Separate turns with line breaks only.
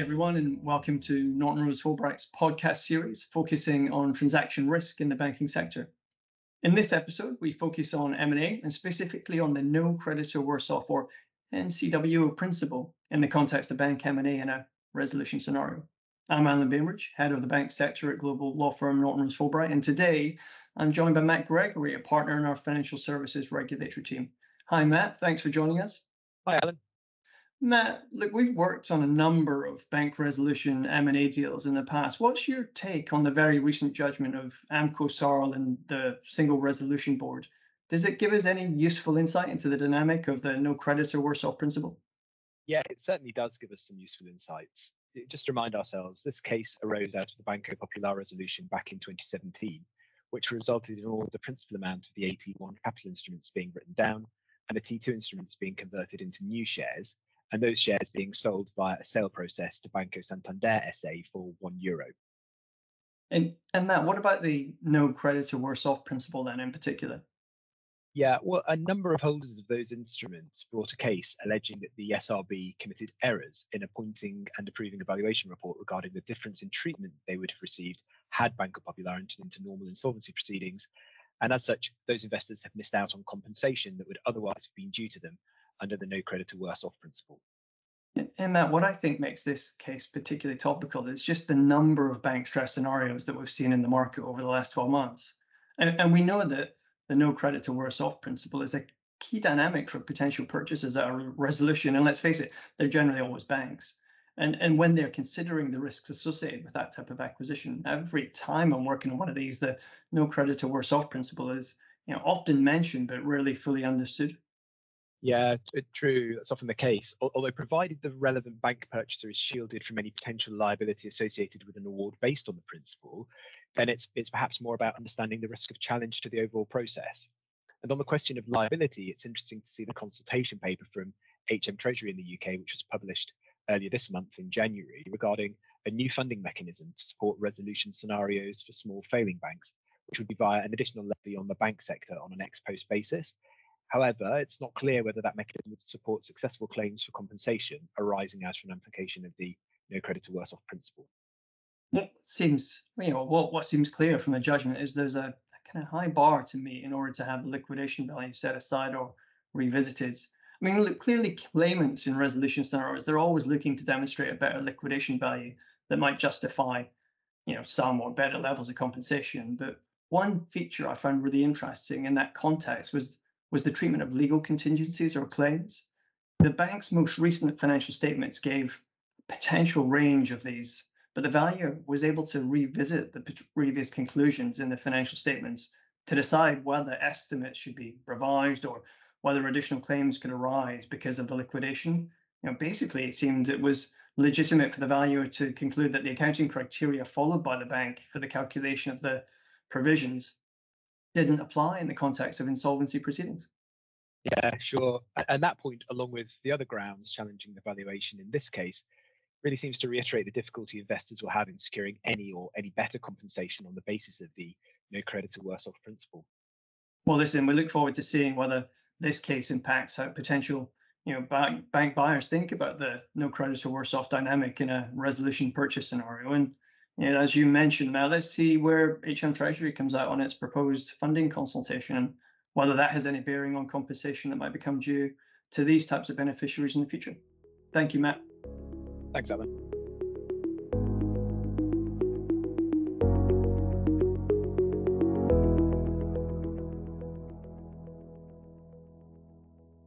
everyone, and welcome to Norton Rose Fulbright's podcast series focusing on transaction risk in the banking sector. In this episode, we focus on M&A and specifically on the no creditor worse off or NCWO principle in the context of bank M&A in a resolution scenario. I'm Alan Bainbridge, head of the bank sector at global law firm Norton Rose Fulbright, and today I'm joined by Matt Gregory, a partner in our financial services regulatory team. Hi, Matt. Thanks for joining us.
Hi, Alan.
Matt, look, we've worked on a number of bank resolution M&A deals in the past. What's your take on the very recent judgment of Amco Sarl and the Single Resolution Board? Does it give us any useful insight into the dynamic of the no creditor worse off principle?
Yeah, it certainly does give us some useful insights. Just to remind ourselves, this case arose out of the Banco Popular resolution back in 2017, which resulted in all the principal amount of the AT1 capital instruments being written down and the T2 instruments being converted into new shares, and those shares being sold via a sale process to Banco Santander SA for one euro.
And and Matt, what about the no creditor worse off principle then in particular?
Yeah, well, a number of holders of those instruments brought a case alleging that the SRB committed errors in appointing and approving a valuation report regarding the difference in treatment they would have received had Banco Popular entered into normal insolvency proceedings. And as such, those investors have missed out on compensation that would otherwise have been due to them under the no creditor worse off principle.
And Matt, what I think makes this case particularly topical is just the number of bank stress scenarios that we've seen in the market over the last 12 months. And, and we know that the no creditor worse off principle is a key dynamic for potential purchasers at a resolution. And let's face it, they're generally always banks. And, and when they're considering the risks associated with that type of acquisition, every time I'm working on one of these, the no creditor worse off principle is you know, often mentioned but rarely fully understood.
Yeah, true. That's often the case. Although, provided the relevant bank purchaser is shielded from any potential liability associated with an award based on the principle, then it's it's perhaps more about understanding the risk of challenge to the overall process. And on the question of liability, it's interesting to see the consultation paper from HM Treasury in the UK, which was published earlier this month in January, regarding a new funding mechanism to support resolution scenarios for small failing banks, which would be via an additional levy on the bank sector on an ex post basis However, it's not clear whether that mechanism would support successful claims for compensation arising out of an application of the no creditor worse off principle.
What seems, you know, what, what seems clear from the judgment is there's a, a kind of high bar to meet in order to have the liquidation value set aside or revisited. I mean, look, clearly claimants in resolution scenarios, they're always looking to demonstrate a better liquidation value that might justify, you know, some or better levels of compensation. But one feature I found really interesting in that context was was the treatment of legal contingencies or claims. The bank's most recent financial statements gave potential range of these, but the valuer was able to revisit the previous conclusions in the financial statements to decide whether estimates should be revised or whether additional claims could arise because of the liquidation. You know, basically, it seemed it was legitimate for the valuer to conclude that the accounting criteria followed by the bank for the calculation of the provisions didn't apply in the context of insolvency proceedings.
Yeah, sure. And that point, along with the other grounds challenging the valuation in this case, really seems to reiterate the difficulty investors will have in securing any or any better compensation on the basis of the no creditor worse off principle.
Well, listen, we look forward to seeing whether this case impacts how potential you know bank, bank buyers think about the no creditor worse off dynamic in a resolution purchase scenario. And yeah, as you mentioned, now let's see where HM Treasury comes out on its proposed funding consultation and whether that has any bearing on compensation that might become due to these types of beneficiaries in the future. Thank you, Matt.
Thanks, Evan.